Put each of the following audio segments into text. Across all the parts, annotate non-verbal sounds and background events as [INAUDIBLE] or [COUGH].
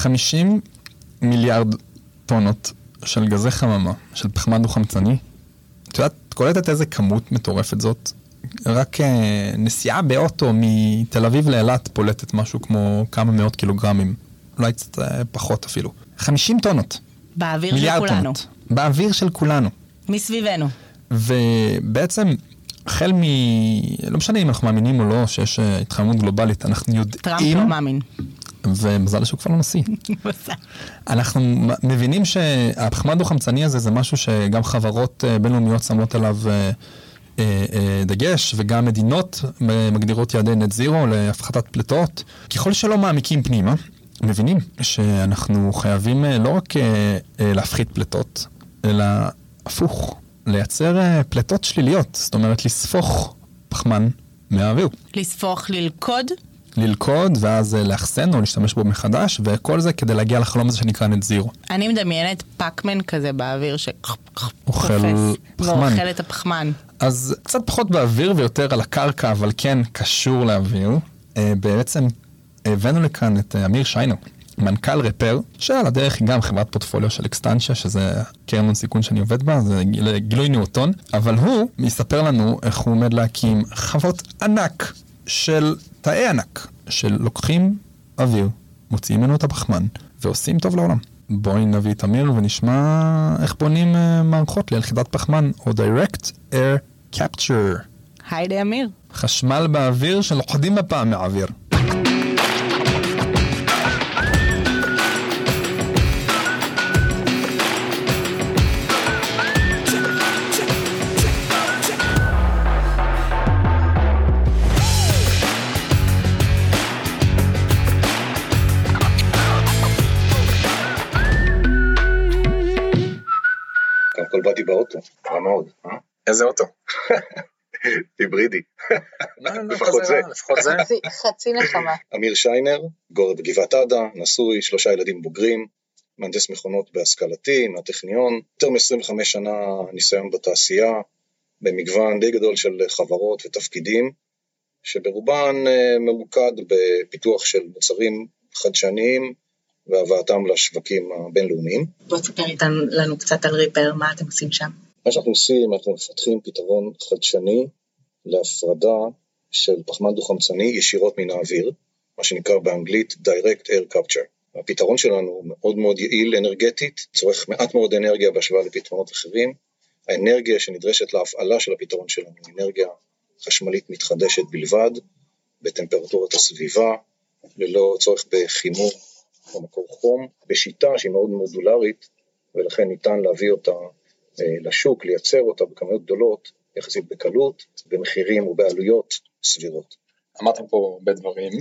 50 מיליארד טונות של גזי חממה, של פחמן דו-חמצני. את יודעת, קולטת איזה כמות מטורפת זאת? רק אה, נסיעה באוטו מתל אביב לאילת פולטת משהו כמו כמה מאות קילוגרמים. אולי קצת אה, פחות אפילו. 50 טונות. באוויר של כולנו. טונות. באוויר של כולנו. מסביבנו. ובעצם, החל מ... לא משנה אם אנחנו מאמינים או לא שיש אה, התחממות גלובלית, אנחנו טראמפ יודעים, לא מאמין. ומזל שהוא כבר לא נשיא. [LAUGHS] אנחנו מבינים שהפחמן דו-חמצני הזה זה משהו שגם חברות אה, בינלאומיות שמות עליו אה, אה, דגש, וגם מדינות מגדירות יעדי נט זירו להפחתת פליטות. ככל שלא מעמיקים פנימה, מבינים שאנחנו חייבים לא רק להפחית פליטות, אלא הפוך, לייצר פליטות שליליות, זאת אומרת לספוך פחמן מהאוויר. לספוך, ללכוד, ללכוד ואז אה, לאחסן או להשתמש בו מחדש, וכל זה כדי להגיע לחלום הזה שנקרא נט זירו. אני מדמיינת פאקמן כזה באוויר פחמן. ואוכל את הפחמן. אז קצת פחות באוויר ויותר על הקרקע, אבל כן קשור לאוויר. אה, בעצם הבאנו לכאן את אה, אמיר שיינר, מנכ"ל רפר, שעל הדרך היא גם חברת פורטפוליו של אקסטנציה, שזה קרן הון סיכון שאני עובד בה, זה גיל- גילוי נאותון, אבל הוא יספר לנו איך הוא עומד להקים חוות ענק של תאי ענק, שלוקחים אוויר, מוציאים ממנו את הפחמן, ועושים טוב לעולם. בואי נביא את אמיר ונשמע איך בונים אה, מערכות ליחידת פחמן, או direct air capture. היידה אמיר. חשמל באוויר שלוכדים בפעם מהאוויר. רע מאוד, אה? איזה אוטו? היברידי. לא, לפחות זה. לפחות זה. חצי- נחמה. אמיר שיינר, גור בגבעת עדה, נשוי, שלושה ילדים בוגרים, מהנדס מכונות בהשכלתי, מהטכניון, יותר מ-25 שנה ניסיון בתעשייה, במגוון די גדול של חברות ותפקידים, שברובן אה, ממוקד בפיתוח של מוצרים חדשניים והבאתם לשווקים הבינלאומיים. בוא תספר איתנו לנו קצת על ריפר, מה אתם עושים שם? מה שאנחנו עושים, אנחנו מפתחים פתרון חדשני להפרדה של פחמן דו-חמצני ישירות מן האוויר, מה שנקרא באנגלית Direct Air Capture. הפתרון שלנו הוא מאוד מאוד יעיל אנרגטית, צורך מעט מאוד אנרגיה בהשוואה לפתרונות אחרים. האנרגיה שנדרשת להפעלה של הפתרון שלנו היא אנרגיה חשמלית מתחדשת בלבד, בטמפרטורת הסביבה, ללא צורך בחימום או מקור חום, בשיטה שהיא מאוד מודולרית, ולכן ניתן להביא אותה לשוק, לייצר אותה בכמויות גדולות, יחסית בקלות, במחירים ובעלויות סבירות. אמרתם פה הרבה דברים,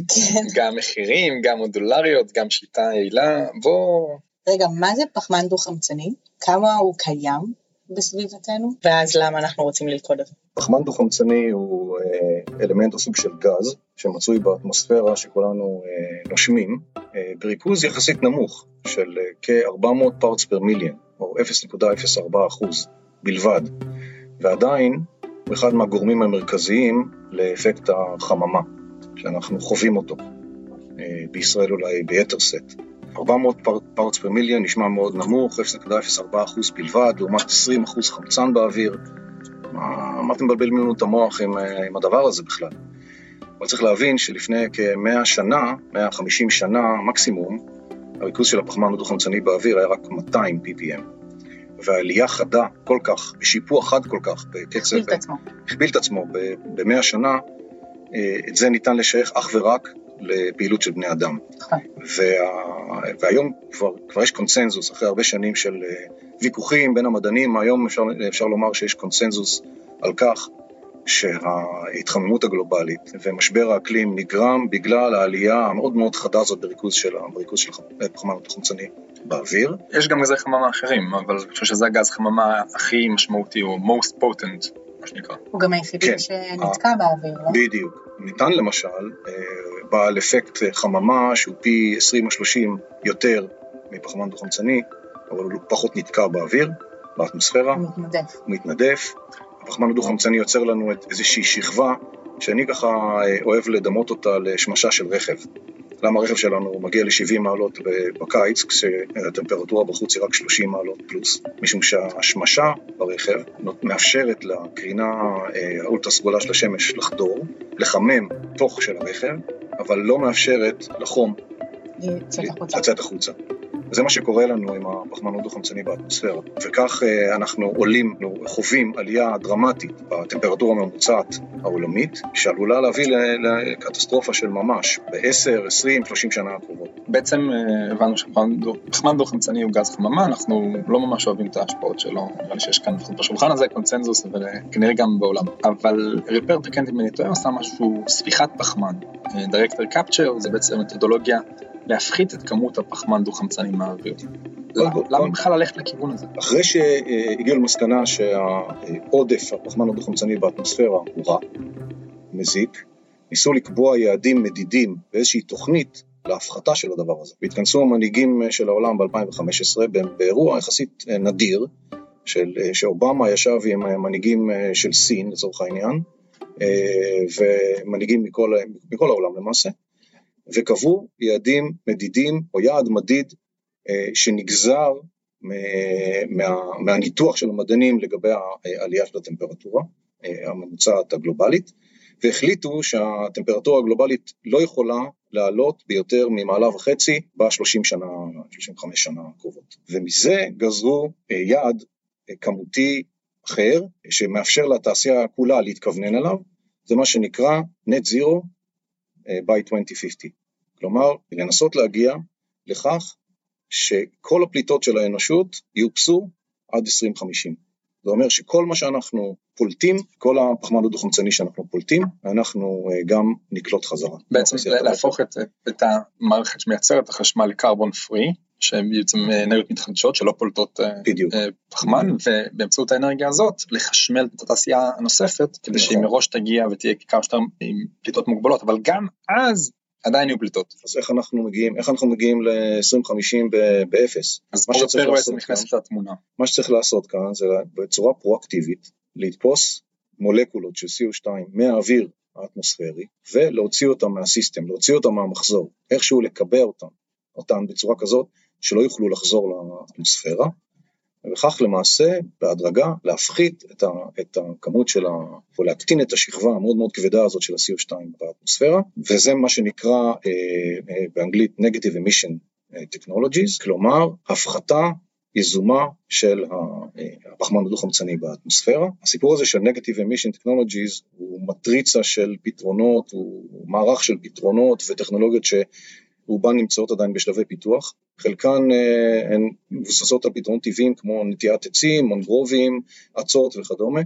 גם מחירים, גם מודולריות, גם שיטה יעילה, בוא... רגע, מה זה פחמן דו-חמצני? כמה הוא קיים בסביבתנו? ואז למה אנחנו רוצים ללכוד אותו? פחמן דו-חמצני הוא אה, אלמנט או סוג של גז שמצוי באטמוספירה שכולנו אה, נושמים, אה, בריכוז יחסית נמוך של אה, כ-400 פארטס פר מיליון, או 0.04 אחוז בלבד, ועדיין הוא אחד מהגורמים המרכזיים לאפקט החממה, שאנחנו חווים אותו, אה, בישראל אולי ביתר שאת. 400 פארטס פר מיליון נשמע מאוד נמוך, 0.04 אחוז בלבד, לעומת 20 אחוז חמצן באוויר, מה, מה אתם מבלבלים לנו את המוח עם, אה, עם הדבר הזה בכלל? אבל צריך להבין שלפני כ-100 שנה, 150 שנה מקסימום, הריכוז של הפחמן הדו-חמצני באוויר היה רק 200 ppm. והעלייה חדה כל כך, בשיפוע חד כל כך, בקצב... הכפיל את עצמו. הכפיל את עצמו ב-100 שנה, אה, את זה ניתן לשייך אך ורק לפעילות של בני אדם. נכון. וה... והיום כבר, כבר יש קונסנזוס, אחרי הרבה שנים של אה, ויכוחים בין המדענים, היום אפשר, אפשר לומר שיש קונסנזוס על כך שההתחממות הגלובלית ומשבר האקלים נגרם בגלל העלייה המאוד מאוד חדה הזאת בריכוז של, בריכוז של פחמן חמצני באוויר. יש גם גזי חממה אחרים, אבל אני חושב שזה הגז חממה הכי משמעותי, או most potent, מה שנקרא. הוא גם היחידי כן. שנתקע באוויר, לא? בדיוק. ניתן למשל אה, בעל אפקט חממה שהוא פי 20 או 30 יותר מפחמן דו-חמצני, אבל הוא פחות נתקע באוויר, באטמוספירה, הוא מתנדף. הוא מתנדף. הפחמן הדו-חמצני יוצר לנו את איזושהי שכבה שאני ככה אה, אוהב לדמות אותה לשמשה של רכב. למה הרכב שלנו מגיע ל-70 מעלות בקיץ, כשהטמפרטורה בחוץ היא רק 30 מעלות פלוס, משום שההשמשה ברכב מאפשרת לקרינה אה, האולטרה סגולה של השמש לחדור, לחמם תוך של הרכב, אבל לא מאפשרת לחום לצאת החוצה. וזה מה שקורה לנו עם הפחמן הדו-חמצני באטמוספירה. וכך אה, אנחנו עולים, אנחנו חווים עלייה דרמטית בטמפרטורה הממוצעת העולמית, שעלולה להביא לקטסטרופה של ממש ב-10, 20, 30 שנה הקרובות. בעצם אה, הבנו שפחמן דו-חמצני הוא גז חממה, אנחנו לא ממש אוהבים את ההשפעות שלו, נראה לי שיש כאן לפחות בשולחן הזה קונצנזוס, וכנראה גם בעולם. אבל ריפר תקן אם עשה משהו, ספיחת פחמן. דירקטור אה, קפצ'ר זה בעצם מתודולוגיה להפחית את כמות הפחמן דו-חמצני מהאוויר. למה בכלל ללכת לכיוון הזה? אחרי שהגיעו למסקנה שהעודף הפחמן הדו-חמצני באטמוספירה הוא רע, מזיק, ניסו לקבוע יעדים מדידים באיזושהי תוכנית להפחתה של הדבר הזה. והתכנסו המנהיגים של העולם ב-2015 באירוע יחסית נדיר, של, שאובמה ישב עם מנהיגים של סין לצורך העניין, ומנהיגים מכל, מכל העולם למעשה, וקבעו יעדים מדידים או יעד מדיד אה, שנגזר מה, מהניתוח של המדענים לגבי העלייה של הטמפרטורה אה, הממוצעת הגלובלית, והחליטו שהטמפרטורה הגלובלית לא יכולה לעלות ביותר ממעלה וחצי ב-30 שנה, 35 שנה הקרובות. ומזה גזרו אה, יעד כמותי אחר, שמאפשר לתעשייה כולה להתכוונן אליו, זה מה שנקרא Net Zero by 2050. כלומר, לנסות להגיע לכך שכל הפליטות של האנושות יאופסו עד 2050. זה אומר שכל מה שאנחנו פולטים, כל הפחמן הדו-חמצני שאנחנו פולטים, אנחנו אה, גם נקלוט חזרה. בעצם להפוך את, את המערכת שמייצרת החשמל לקרבון פרי, שהן בעצם אנרגיות מתחדשות שלא פולטות אה, בדיוק. אה, פחמן, ובאמצעות האנרגיה הזאת לחשמל את התעשייה הנוספת, כדי נכון. שהיא מראש תגיע ותהיה כמה שיותר עם פליטות מוגבלות, אבל גם אז עדיין יהיו פליטות. אז איך אנחנו מגיעים, איך אנחנו מגיעים ל-2050 באפס? אז מה שצריך בעצם נכנס לתמונה. מה שצריך לעשות כאן זה בצורה פרואקטיבית, לתפוס מולקולות של CO2 מהאוויר האטמוספרי ולהוציא אותם מהסיסטם, להוציא אותם מהמחזור, איכשהו לקבע אותם, אותם בצורה כזאת שלא יוכלו לחזור לאטמוספירה, ובכך למעשה בהדרגה להפחית את, ה, את הכמות של ה... או להקטין את השכבה המאוד מאוד כבדה הזאת של ה-CO2 באטמוספירה, וזה מה שנקרא אה, אה, באנגלית Negative Emission Technologies, כלומר הפחתה יזומה של אה, הפחמן הדו-חמצני באטמוספירה. הסיפור הזה של Negative Emission Technologies הוא מטריצה של פתרונות, הוא מערך של פתרונות וטכנולוגיות ש... רובן נמצאות עדיין בשלבי פיתוח, חלקן אה, הן מבוססות על פתרונות טבעיים כמו נטיית עצים, מונגרובים, אצות וכדומה,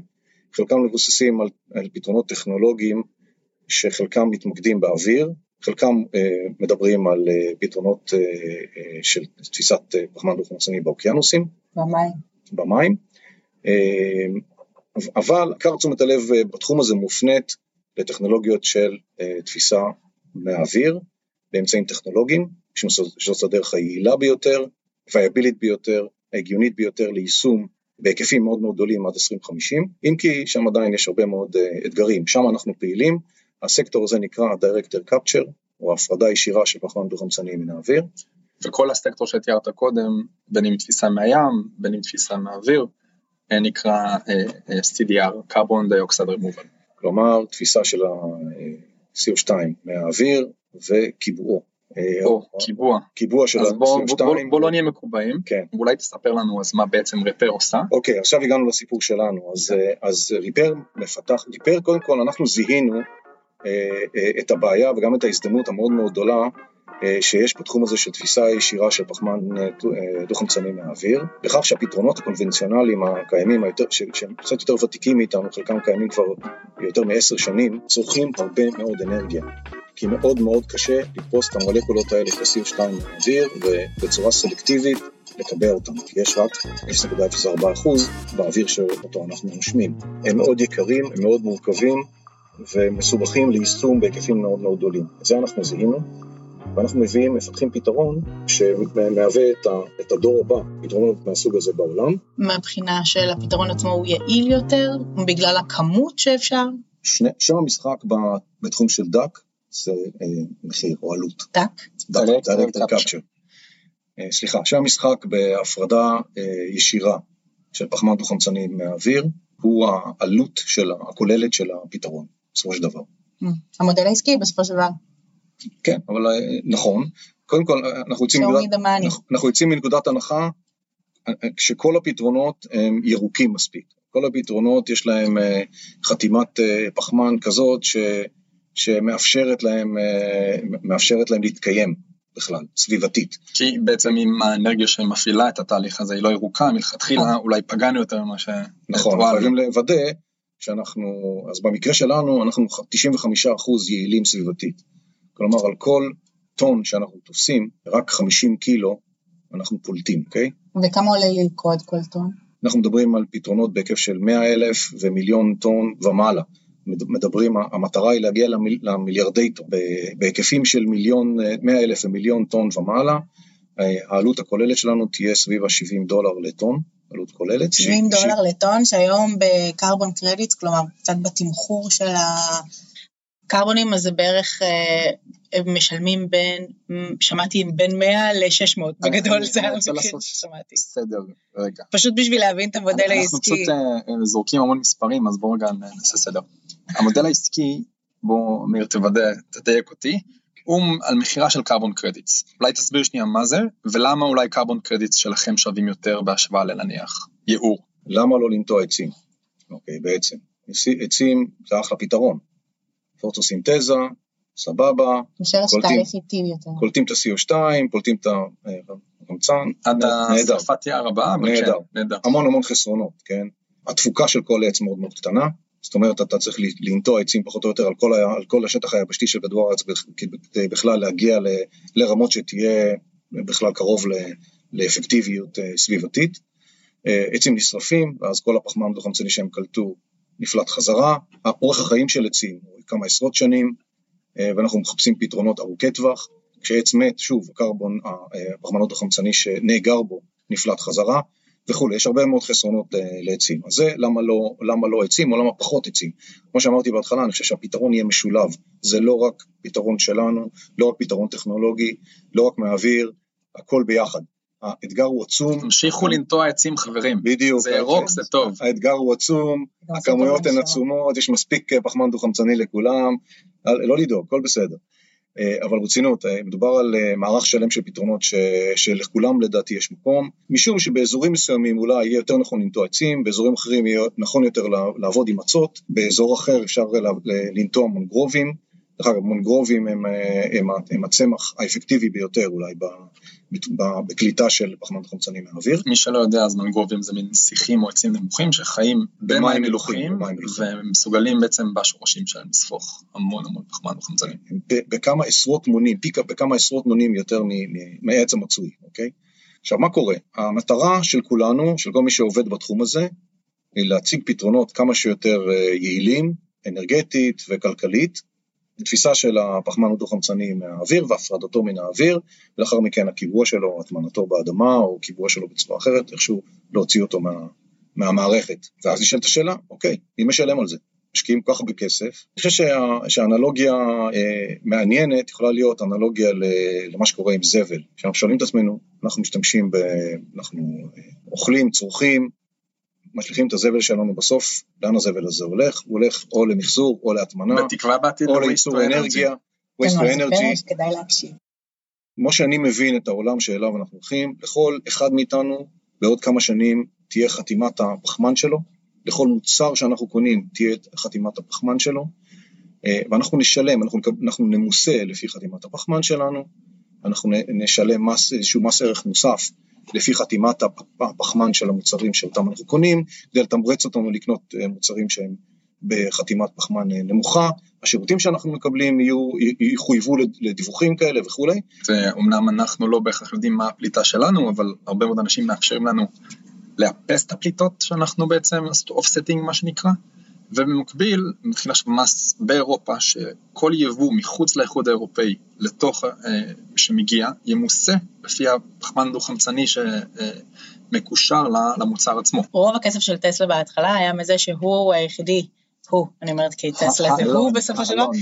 חלקם מבוססים על, על פתרונות טכנולוגיים שחלקם מתמקדים באוויר, חלקם אה, מדברים על אה, פתרונות אה, אה, של תפיסת אה, פחמן דו-חמצני באוקיינוסים. במים. במים. אה, אבל עיקר תשומת הלב אה, בתחום הזה מופנית לטכנולוגיות של אה, תפיסה מהאוויר, באמצעים טכנולוגיים, שזאת הדרך היעילה ביותר, ויאבילית ביותר, ההגיונית ביותר ליישום בהיקפים מאוד מאוד גדולים עד 2050, אם כי שם עדיין יש הרבה מאוד uh, אתגרים, שם אנחנו פעילים, הסקטור הזה נקרא Director Capture, או הפרדה ישירה של פחמן דו-חמצני מן האוויר. וכל הסקטור שתיארת קודם, בין אם תפיסה מהים, בין אם תפיסה מהאוויר, אה, נקרא uh, CDR, Carbon Dioxide Removal. כלומר, תפיסה של ה-CO2 מהאוויר, וקיבועו. אה, או, קיבוע. קיבוע של ה-22. אז בוא לא נהיה מקובעים. כן. אולי תספר לנו אז מה בעצם ריפר עושה. אוקיי, עכשיו הגענו לסיפור שלנו. אז, אה, אז ריפר מפתח, ריפר קודם כל אנחנו זיהינו אה, את הבעיה וגם את ההזדמנות המאוד מאוד גדולה אה, שיש בתחום הזה של תפיסה ישירה של פחמן אה, אה, דו-חמצני מהאוויר, לכך שהפתרונות הקונבנציונליים הקיימים, היותר, שהם קצת יותר ותיקים מאיתנו, חלקם קיימים כבר יותר מעשר שנים, צורכים הרבה מאוד אנרגיה. כי מאוד מאוד קשה לתפוס את המולקולות האלה של CO2 מהאוויר ובצורה סלקטיבית לקבע אותם, כי יש רק 0.04% באוויר שאותו אנחנו נושמים. הם מאוד יקרים, הם מאוד מורכבים ומסובכים ליישום בהיקפים מאוד מאוד גדולים. את זה אנחנו זיהינו, ואנחנו מביאים, מפתחים פתרון שמהווה את, ה, את הדור הבא, פתרונות מהסוג הזה בעולם. מהבחינה של הפתרון עצמו הוא יעיל יותר, בגלל הכמות שאפשר? שני, שם המשחק בתחום של דק זה אה, מחיר או עלות. טאק? Direct Direct Capture. Capture. אה, סליחה, שם המשחק בהפרדה אה, ישירה של פחמן דו-חמצני מהאוויר, הוא העלות של, הכוללת של הפתרון, בסופו של דבר. המודל העסקי בסופו של דבר. כן, אבל אה, נכון. קודם כל, אה, אנחנו יוצאים, מנקודת. אנחנו- אנחנו יוצאים מנקודת הנחה אה, שכל הפתרונות הם ירוקים מספיק. כל הפתרונות יש להם חתימת פחמן כזאת ש, שמאפשרת להם, מאפשרת להם להתקיים בכלל, סביבתית. כי בעצם אם האנרגיה שמפעילה את התהליך הזה היא לא ירוקה, מלכתחילה אולי פגענו יותר ממה ש... נכון. חייבים לוודא שאנחנו, אז במקרה שלנו אנחנו 95% יעילים סביבתית. כלומר, על כל טון שאנחנו תופסים, רק 50 קילו אנחנו פולטים, אוקיי? וכמה עולה ללכוד כל טון? אנחנו מדברים על פתרונות בהיקף של 100 אלף ומיליון טון ומעלה. מד- מדברים, המטרה היא להגיע למיל, למיליארדי טון. בהיקפים של מיליון, 100 אלף ומיליון טון ומעלה, אה, העלות הכוללת שלנו תהיה סביב ה-70 דולר לטון, עלות כוללת. 70 ש- ש- דולר לטון, שהיום בקרבון קרדיט, כלומר קצת בתמחור של הקרבונים, אז זה בערך, אה, הם משלמים בין, שמעתי בין 100 ל-600, בגדול זה המחיר ששמעתי. סדר, רגע. פשוט בשביל להבין את המודל אנחנו העסקי. פשוט אה, זורקים המון מספרים, אז בואו רגע נעשה סדר. המודל העסקי, בוא אמיר תוודא, תדייק אותי, הוא על מכירה של קרבון קרדיטס. אולי תסביר שנייה מה זה, ולמה אולי קרבון קרדיטס שלכם שווים יותר בהשוואה לנניח ייעור. למה לא לנטוע עצים? אוקיי, בעצם. עצי- עצים זה אחלה פתרון. פוטוסינתזה, סבבה, קולטים. קולטים את ה-CO2, קולטים את החמצן, עד. השרפת יער הבאה, כן. נהדר. המון המון חסרונות, כן? התפוקה של כל עץ מאוד מאוד קטנה, זאת אומרת, אתה צריך לנטוע עצים פחות או יותר על כל, על כל השטח היבשתי של כדור הארץ כדי בכלל להגיע ל- לרמות שתהיה בכלל קרוב ל- לאפקטיביות אה, סביבתית. אה, עצים נשרפים, ואז כל הפחמן הדו-חמצני שהם קלטו נפלט חזרה. אורך החיים של עצים הוא כמה עשרות שנים, אה, ואנחנו מחפשים פתרונות ארוכי טווח. כשעץ מת, שוב, הקרבון, הפחמן הדו-חמצני שנאגר בו נפלט חזרה. וכולי, יש הרבה מאוד חסרונות אה, לעצים. אז זה למה לא, למה לא עצים או למה פחות עצים. כמו שאמרתי בהתחלה, אני חושב שהפתרון יהיה משולב. זה לא רק פתרון שלנו, לא רק פתרון טכנולוגי, לא רק מהאוויר, הכל ביחד. האתגר הוא עצום. תמשיכו לנטוע עצים חברים. בדיוק. זה ירוק, זה טוב. האתגר הוא עצום, הכמויות הן. עצומות, יש מספיק אה, פחמן דו-חמצני לכולם, אל- לא לדאוג, הכל בסדר. אה, אבל ברצינות, אה, מדובר על אה, מערך שלם של פתרונות ש- שלכולם לדעתי יש מקום, משום שבאזורים מסוימים אולי יהיה יותר נכון לנטוע עצים, באזורים אחרים יהיה נכון יותר לעבוד- עם מצות, באזור אחר אפשר לנטוע מונגרובים, דרך אגב מונגרובים הם, אה, הם, ה- הם הצמח האפקטיבי ביותר אולי ב- ב- בקליטה של פחמן דו-חמצני מהאוויר. מי שלא יודע, אז מנגרובים זה מין שיחים או עצים נמוכים שחיים במים מלוכים. והם מסוגלים בעצם בשורשים שלהם לספוך המון המון פחמן וחמצנים. ב- בכמה עשרות מונים, פי, בכמה עשרות מונים יותר מ- מ- מהעץ המצוי, אוקיי? עכשיו, מה קורה? המטרה של כולנו, של כל מי שעובד בתחום הזה, היא להציג פתרונות כמה שיותר אה, יעילים, אנרגטית וכלכלית, תפיסה של הפחמן הדו-חמצני מהאוויר והפרדתו מן האוויר, ולאחר מכן הקיבוע שלו, הטמנתו באדמה, או קיבוע שלו בצורה אחרת, איכשהו להוציא אותו מה, מהמערכת. ואז נשאלת השאלה, אוקיי, מי משלם על זה? משקיעים כל כך הרבה כסף. אני חושב שה, שהאנלוגיה אה, מעניינת יכולה להיות אנלוגיה למה שקורה עם זבל. כשאנחנו שואלים את עצמנו, אנחנו משתמשים ב... אנחנו אה, אוכלים, צורכים, משליכים את הזבל שלנו בסוף, לאן הזבל הזה הולך? הוא הולך או למחזור או להטמנה, בתקווה בעתיד או לייצור. אנרגיה, waste כן, to energy. להקשיב. כמו שאני מבין את העולם שאליו אנחנו הולכים, לכל אחד מאיתנו בעוד כמה שנים תהיה חתימת הפחמן שלו, לכל מוצר שאנחנו קונים תהיה חתימת הפחמן שלו, אה, ואנחנו נשלם, אנחנו, אנחנו נמוסה לפי חתימת הפחמן שלנו, אנחנו נשלם מס, איזשהו מס ערך מוסף לפי חתימת הפ- הפחמן של המוצרים שאותם אנחנו קונים, כדי לתמרץ אותנו לקנות אה, מוצרים שהם בחתימת פחמן אה, נמוכה, השירותים שאנחנו מקבלים יהיו, יחויבו לד- לדיווחים כאלה וכולי, ואומנם אנחנו לא בהכרח יודעים מה הפליטה שלנו, אבל הרבה מאוד אנשים מאפשרים לנו לאפס את הפליטות שאנחנו בעצם offsetting מה שנקרא, ובמקביל מתחיל עכשיו מס באירופה שכל יבוא מחוץ לאיחוד האירופאי לתוך, אה, שמגיע, ימוסה לפי הפחמן דו-חמצני שמקושר ל- למוצר עצמו. רוב הכסף של טסלה בהתחלה היה מזה שהוא היחידי, הוא, אני אומרת כי טסלה זה האלון, הוא בסופו של דבר, האלון.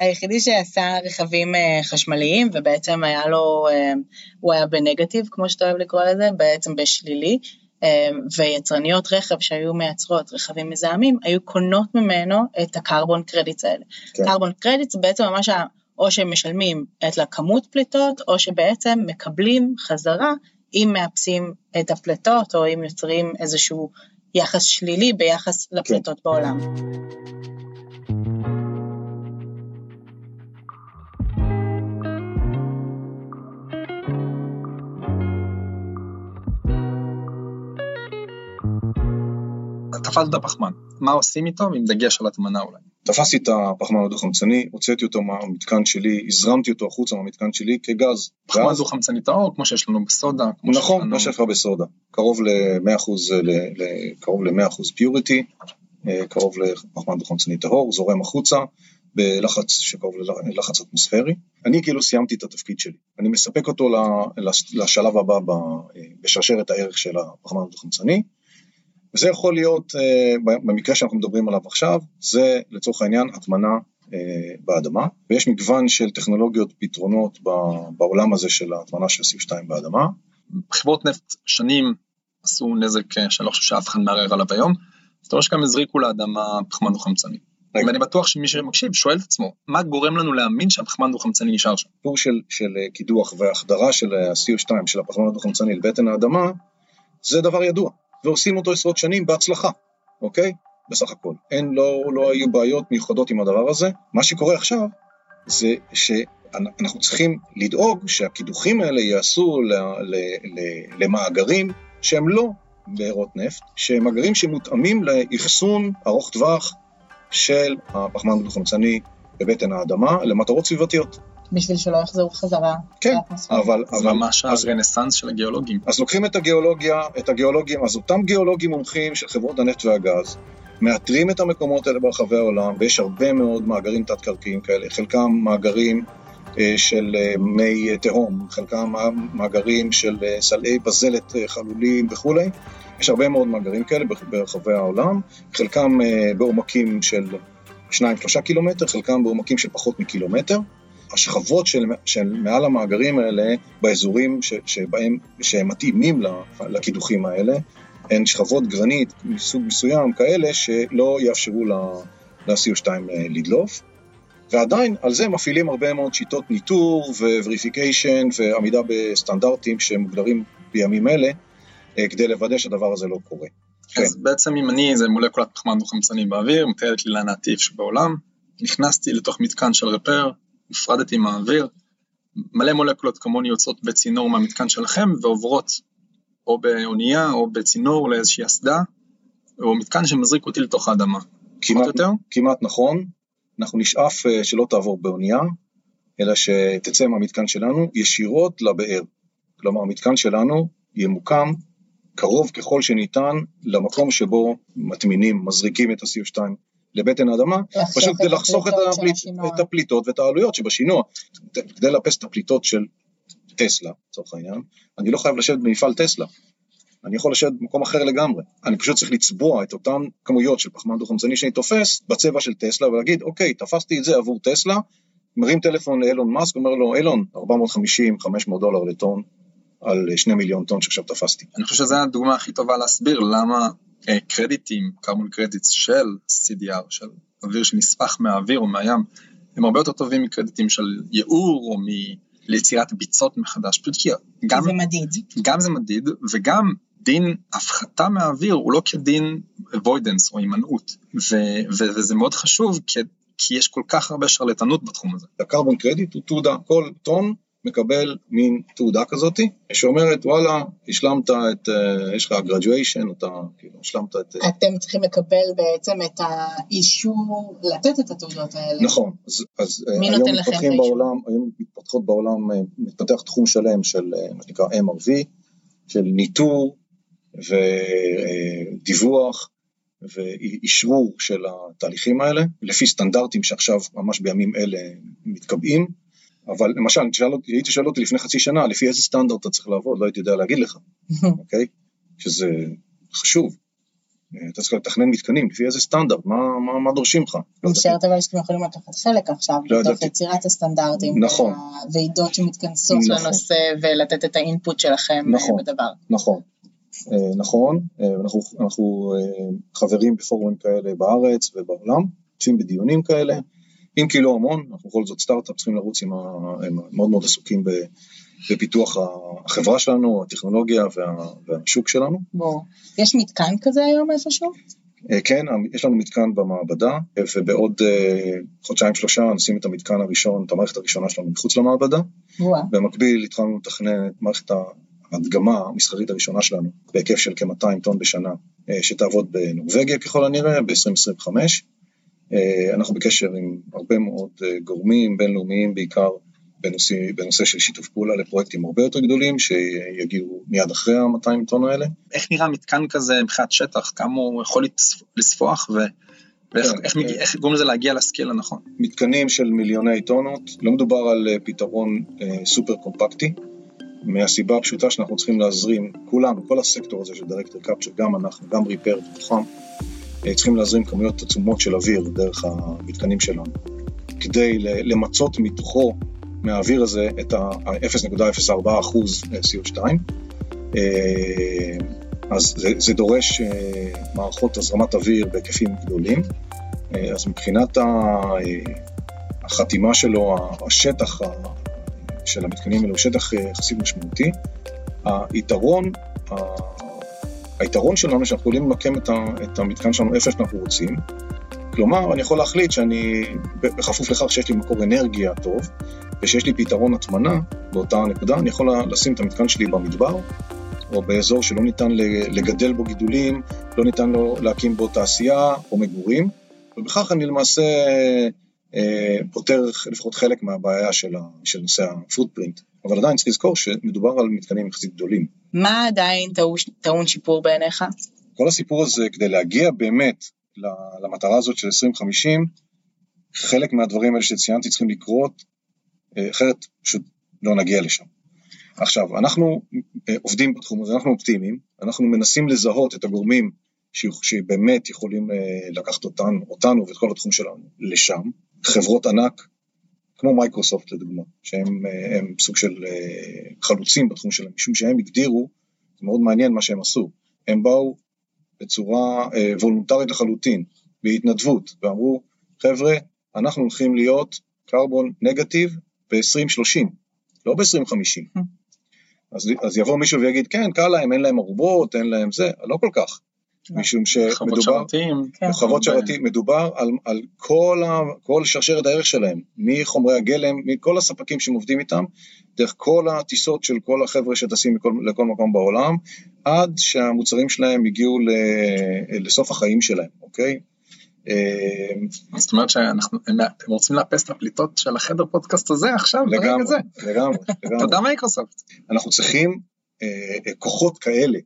היחידי שעשה רכבים אה, חשמליים, ובעצם היה לו, אה, הוא היה בנגטיב, כמו שאתה אוהב לקרוא לזה, בעצם בשלילי, אה, ויצרניות רכב שהיו מייצרות רכבים מזהמים, היו קונות ממנו את הקרבון קרדיטס האלה. כן. קרבון קרדיטס בעצם ממש או שהם משלמים את לכמות פליטות, או שבעצם מקבלים חזרה אם מאפסים את הפליטות, או אם יוצרים איזשהו יחס שלילי ביחס לפליטות בעולם. תפסת פחמן, מה עושים איתו עם דגש על הטמנה אולי? תפסתי את הפחמן הדו-חמצני, הוצאתי אותו מהמתקן שלי, הזרמתי אותו החוצה מהמתקן שלי כגז. פחמן ואז- דו חמצני טהור כמו שיש לנו בסודה, נכון, לנו- מה שיש לך בסודה. קרוב ל-100%, ל- ל- קרוב ל-100% פיוריטי, אה, קרוב לפחמן דו-חמצני טהור, זורם החוצה בלחץ שקרוב ללחץ אטמוספרי. אני כאילו סיימתי את התפקיד שלי. אני מספק אותו לשלב הבא אה, בשרשרת הערך של הפחמן הדו-חמצני. וזה יכול להיות, אה, במקרה שאנחנו מדברים עליו עכשיו, זה לצורך העניין הטמנה אה, באדמה, ויש מגוון של טכנולוגיות, פתרונות בעולם הזה של ההטמנה של CO2 באדמה. חברות נפט שנים עשו נזק אה, שאני לא חושב שאף אחד מערער עליו היום, אתה רואה שגם הזריקו לאדמה פחמן דו חמצני. רגע. ואני בטוח שמי שמקשיב שואל את עצמו, מה גורם לנו להאמין שהפחמן דו חמצני נשאר שם? הסיפור של, של קידוח והחדרה של ה-CO2, של הפחמן הדו-חמצני לבטן האדמה, זה דבר ידוע, ועושים אותו עשרות שנים בהצלחה, אוקיי? בסך הכל. אין, לא, לא היו בעיות מיוחדות עם הדבר הזה. מה שקורה עכשיו, זה שאנחנו צריכים לדאוג שהקידוחים האלה ייעשו למאגרים שהם לא בארות נפט, שהם מאגרים שמותאמים לאחסון ארוך טווח של הפחמן הדו-חמצני בבטן האדמה למטרות סביבתיות. בשביל שלא יחזרו חזרה כן. אבל, זה אבל ממש אז, הרנסאנס של הגיאולוגים. אז לוקחים את הגיאולוגיה, את הגיאולוגים, אז אותם גיאולוגים מומחים של חברות הנפט והגז, מאתרים את המקומות האלה ברחבי העולם, ויש הרבה מאוד מאגרים תת-קרקעיים כאלה, חלקם מאגרים אה, של אה, מי אה, תהום, חלקם מאגרים של אה, סלעי בזלת אה, חלולים וכולי, יש הרבה מאוד מאגרים כאלה ברח- ברחבי העולם, חלקם אה, בעומקים של 2-3 קילומטר, חלקם בעומקים של פחות מקילומטר. השכבות של, של מעל המאגרים האלה, באזורים ש, שבהם, שהם מתאימים ל- לקידוחים האלה, הן שכבות גרנית מסוג מסוים כאלה שלא יאפשרו ל- ל-CO2 לדלוף. ועדיין על זה מפעילים הרבה מאוד שיטות ניטור ו-verification ועמידה בסטנדרטים שמוגדרים בימים אלה, אה, כדי לוודא שהדבר הזה לא קורה. כן. אז בעצם אם אני איזה מולקולת פחמן דו חמצני באוויר, מטיילת לי העטיף שבעולם, נכנסתי לתוך מתקן של רפר, נפרדתי מהאוויר, מלא מולקולות כמוני יוצאות בצינור מהמתקן שלכם ועוברות או באונייה או בצינור לאיזושהי אסדה, או מתקן שמזריק אותי לתוך האדמה. כמעט, יותר? כמעט נכון, אנחנו נשאף אה, שלא תעבור באונייה, אלא שתצא מהמתקן שלנו ישירות לבאר. כלומר, המתקן שלנו ימוקם קרוב ככל שניתן למקום שבו מטמינים, מזריקים את ה-CO2 לבטן האדמה, פשוט כדי את לחסוך את, הפליט. את הפליטות ואת העלויות שבשינוע. כדי לאפס את הפליטות של טסלה, לצורך העניין, אני לא חייב לשבת במפעל טסלה. אני יכול לשבת במקום אחר לגמרי. אני פשוט צריך לצבוע את אותן כמויות של פחמן דו-חמצני שאני תופס בצבע של טסלה ולהגיד, אוקיי, תפסתי את זה עבור טסלה, מרים טלפון לאילון מאסק, אומר לו, אילון, 450-500 דולר לטון על 2 מיליון טון שעכשיו תפסתי. אני חושב שזו הדוגמה הכי טובה להסביר למה אה, קרדיטים, קרבון קרדיטס של CDR, של אוויר שנספח מהאוויר או מהים, הם הרבה יותר טובים מקרדיטים של ייעור או מיצירת ביצות מחדש, פשוט כי גם, זה מדיד. גם זה מדיד וגם דין הפחתה מהאוויר הוא לא כדין avoidance או הימנעות, ו- ו- וזה מאוד חשוב כי, כי יש כל כך הרבה שרלטנות בתחום הזה. הקרבון קרדיט הוא תעודה, כל טון מקבל מין תעודה כזאתי, שאומרת וואלה, השלמת את, אה, יש לך graduation, אתה כאילו השלמת את... אה, אתם צריכים לקבל בעצם את האישור לתת את התעודות האלה. נכון, אז, אז אה, מי היום נותן לכם מתפתחים האישור? בעולם, היום מתפתחות בעולם, מתפתח תחום שלם של מה שנקרא MRV, של ניטור ודיווח ואישרור של התהליכים האלה, לפי סטנדרטים שעכשיו ממש בימים אלה מתקבעים, אבל למשל, היית שואל אותי לפני חצי שנה, לפי איזה סטנדרט אתה צריך לעבוד, לא הייתי יודע להגיד לך, [LAUGHS] אוקיי? שזה חשוב. אה, אתה צריך לתכנן מתקנים, לפי איזה סטנדרט, מה, מה, מה דורשים לך? לא אני. משערת אבל שאתם יכולים לקחת חלק עכשיו, לא בתוך. יצירת הסטנדרטים, נכון. והוועידות שמתכנסות נכון. לנושא ולתת את האינפוט שלכם אה, נכון. בדבר. נכון, אה, נכון, אנחנו, אנחנו חברים בפורומים כאלה בארץ ובעולם, יוצאים בדיונים כאלה, אם כי לא המון, אנחנו בכל זאת סטארט-אפ צריכים לרוץ עם ה... הם מאוד מאוד עסוקים בפיתוח החברה שלנו, הטכנולוגיה וה, והשוק שלנו. בואו. יש מתקן כזה היום איפשהו? אה, כן, יש לנו מתקן במעבדה, אה, ובעוד אה, חודשיים שלושה נשים את המתקן הראשון, את המערכת הראשונה שלנו מחוץ למעבדה. וואה. במקביל התחלנו לתכנן את מערכת ההדגמה המסחרית הראשונה שלנו, בהיקף של כ-200 טון בשנה, אה, שתעבוד בנורבגיה ככל הנראה, ב-2025. אה, אנחנו בקשר עם הרבה מאוד אה, גורמים בינלאומיים, בעיקר בנושא, בנושא של שיתוף פעולה לפרויקטים הרבה יותר גדולים, שיגיעו מיד אחרי ה-200 טון האלה. איך נראה מתקן כזה מבחינת שטח? כמה הוא יכול לספוח ו... ואיך כן, איך מגיע- אה, איך גורמים לזה להגיע לסקייל הנכון? מתקנים של מיליוני טונות, לא מדובר על פתרון אה, סופר קומפקטי, מהסיבה הפשוטה שאנחנו צריכים להזרים, כולנו, כל הסקטור הזה של דירקטור קפצ'ר, גם אנחנו, גם ריפר בתוכם, אה, צריכים להזרים כמויות עצומות של אוויר דרך המתקנים שלנו, כדי למצות מתוכו, מהאוויר הזה, את ה-0.04 אחוז CO2. אה, אז זה, זה דורש אה, מערכות הזרמת אוויר בהיקפים גדולים. אה, אז מבחינת אה, החתימה שלו, השטח של המתקנים האלו הוא שטח אה, יחסית משמעותי. היתרון, היתרון שלנו שאנחנו יכולים למקם את את המתקן שלנו איפה שאנחנו רוצים. כלומר, אני יכול להחליט שאני, בכפוף לכך שיש לי מקור אנרגיה טוב, ושיש לי פתרון הטמנה באותה נקודה, אני יכול לשים את המתקן שלי במדבר, או באזור שלא ניתן לגדל בו גידולים, לא ניתן לו להקים בו תעשייה או מגורים, ובכך אני למעשה אה, פותר לפחות חלק מהבעיה של, ה, של נושא הפוטפרינט. אבל עדיין צריך לזכור שמדובר על מתקנים יחסית גדולים. מה עדיין טעון שיפור בעיניך? כל הסיפור הזה, כדי להגיע באמת למטרה הזאת של 2050, חלק מהדברים האלה שציינתי צריכים לקרות, אה, אחרת פשוט לא נגיע לשם. עכשיו, אנחנו אה, עובדים בתחום הזה, אנחנו אופטימיים, אנחנו מנסים לזהות את הגורמים שבאמת יכולים אה, לקחת אותנו, אותנו ואת כל התחום שלנו לשם, חברות ענק, כמו מייקרוסופט לדוגמה, שהם אה, הם סוג של אה, חלוצים בתחום שלהם, משום שהם הגדירו, זה מאוד מעניין מה שהם עשו, הם באו בצורה אה, וולונטרית לחלוטין, בהתנדבות, ואמרו, חבר'ה, אנחנו הולכים להיות קרבון נגטיב ב-2030, לא ב-2050. אז, אז יבוא מישהו ויגיד, כן, קל להם, אין להם ארובות, אין להם זה, לא כל כך. משום חוות שמדובר, שרתים. כן. חוות שרתים, מדובר על, על כל, ה, כל שרשרת הערך שלהם, מחומרי הגלם, מכל הספקים שהם עובדים איתם, דרך כל הטיסות של כל החבר'ה שטסים לכל, לכל מקום בעולם, עד שהמוצרים שלהם הגיעו ל, לסוף החיים שלהם, אוקיי? אה, זאת אומרת הם רוצים לאפס את הפליטות של החדר פודקאסט הזה עכשיו, לגמרי. לגמרי, לגמרי. תודה מייקרוסופט. אנחנו צריכים אה, אה, כוחות כאלה.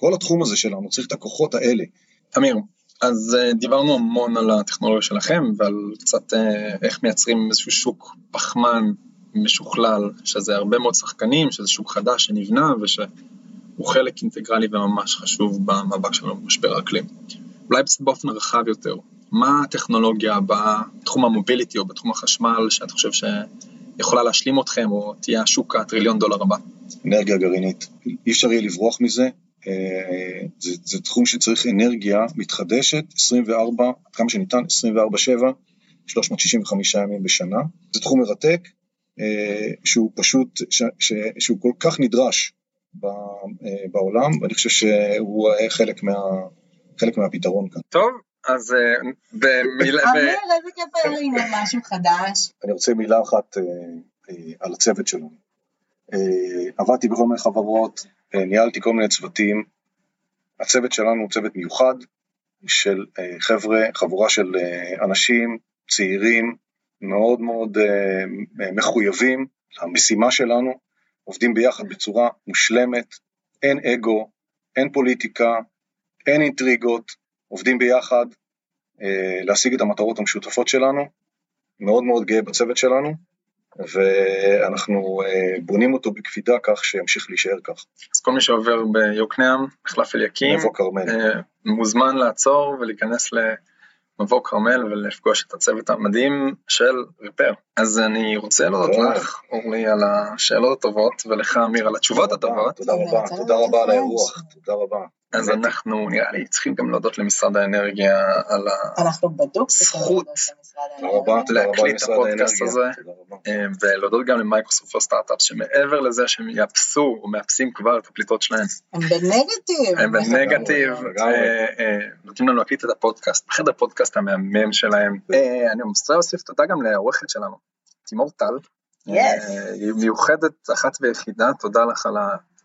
כל התחום הזה שלנו צריך את הכוחות האלה. אמיר, אז אה, דיברנו המון על הטכנולוגיה שלכם ועל קצת אה, איך מייצרים איזשהו שוק פחמן משוכלל, שזה הרבה מאוד שחקנים, שזה שוק חדש שנבנה ושהוא חלק אינטגרלי וממש חשוב במאבק שלנו במשבר האקלים. אולי קצת באופן רחב יותר, מה הטכנולוגיה בתחום המוביליטי או בתחום החשמל שאת חושב שיכולה להשלים אתכם או תהיה השוק הטריליון דולר הבא? אנרגיה גרעינית. אי אפשר יהיה לברוח מזה. אה, זה, זה תחום שצריך אנרגיה מתחדשת 24, עד כמה שניתן, 24/7, 365 ימים בשנה. זה תחום מרתק, אה, שהוא פשוט, ש, ש, שהוא כל כך נדרש ב, אה, בעולם, ואני חושב שהוא חלק, מה, חלק מהפתרון כאן. טוב, אז במילה... ב- אמיר, איזה כיף היה ללמוד משהו חדש. אני רוצה מילה אחת על הצוות שלנו. עבדתי בכל מיני חברות, ניהלתי כל מיני צוותים. הצוות שלנו הוא צוות מיוחד של אה, חבר'ה, חבורה של אה, אנשים צעירים, מאוד מאוד אה, מחויבים למשימה שלנו, עובדים ביחד בצורה מושלמת, אין אגו, אין פוליטיקה, אין אינטריגות, עובדים ביחד אה, להשיג את המטרות המשותפות שלנו. מאוד מאוד גאה בצוות שלנו, ואנחנו אה, בונים אותו בקפידה כך שימשיך להישאר כך. אז כל מי שעובר ביוקנעם, מחלף אליקים, מבוא כרמל. אה, מוזמן לעצור ולהיכנס למבוא כרמל ולפגוש את הצוות המדהים של ריפר. אז אני רוצה להודות. לך, אורלי, על השאלות הטובות, ולך, אמיר, על התשובות הטובות. תודה רבה, תודה רבה על. האירוח, תודה רבה. אז. אנחנו, נראה לי, צריכים גם להודות למשרד האנרגיה על ה... אנחנו בדוק זכות. תודה רבה, תודה רבה להקליט את הפודקאסט. הזה. אה, ולהודות גם ל Microsoft for Startups, שמעבר לזה שהם יאפסו או מאפסים כבר את הפליטות שלהם, הם בנגטיב. הם בנגטיב. אה, אה, נותנים לנו להקליט את הפודקאסט, בחדר פודקאסט המהמם שלהם. אה, אני רוצה להוסיף תודה גם לעורכת שלנו, תימור טל. מיוחדת אחת ויחידה, תודה לך על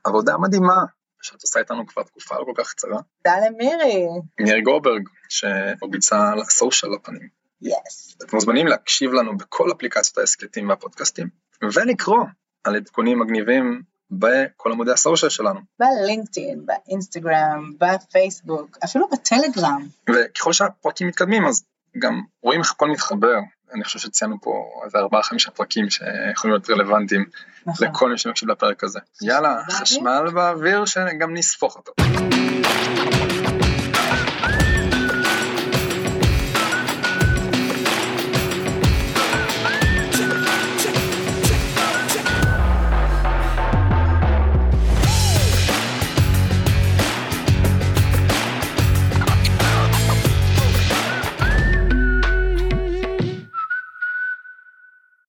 העבודה המדהימה שאת עושה איתנו כבר תקופה לא כל כך קצרה. תודה למירי. ניר גורברג, שמרביצה על הסושיאל הפנים. יס. אתם מוזמנים להקשיב לנו בכל אפליקציות ההסכתים והפודקאסטים, ולקרוא על עדכונים מגניבים בכל עמודי הסושיאל שלנו. בלינקדאין, באינסטגרם, בפייסבוק, אפילו בטלגרם. וככל שהפרקים מתקדמים אז גם רואים איך הכל מתחבר. אני חושב שציינו פה איזה ארבעה חמישה פרקים שיכולים להיות רלוונטיים נכון. לכל מי שמקשיב לפרק הזה. יאללה, חשמל באוויר שגם נספוך אותו.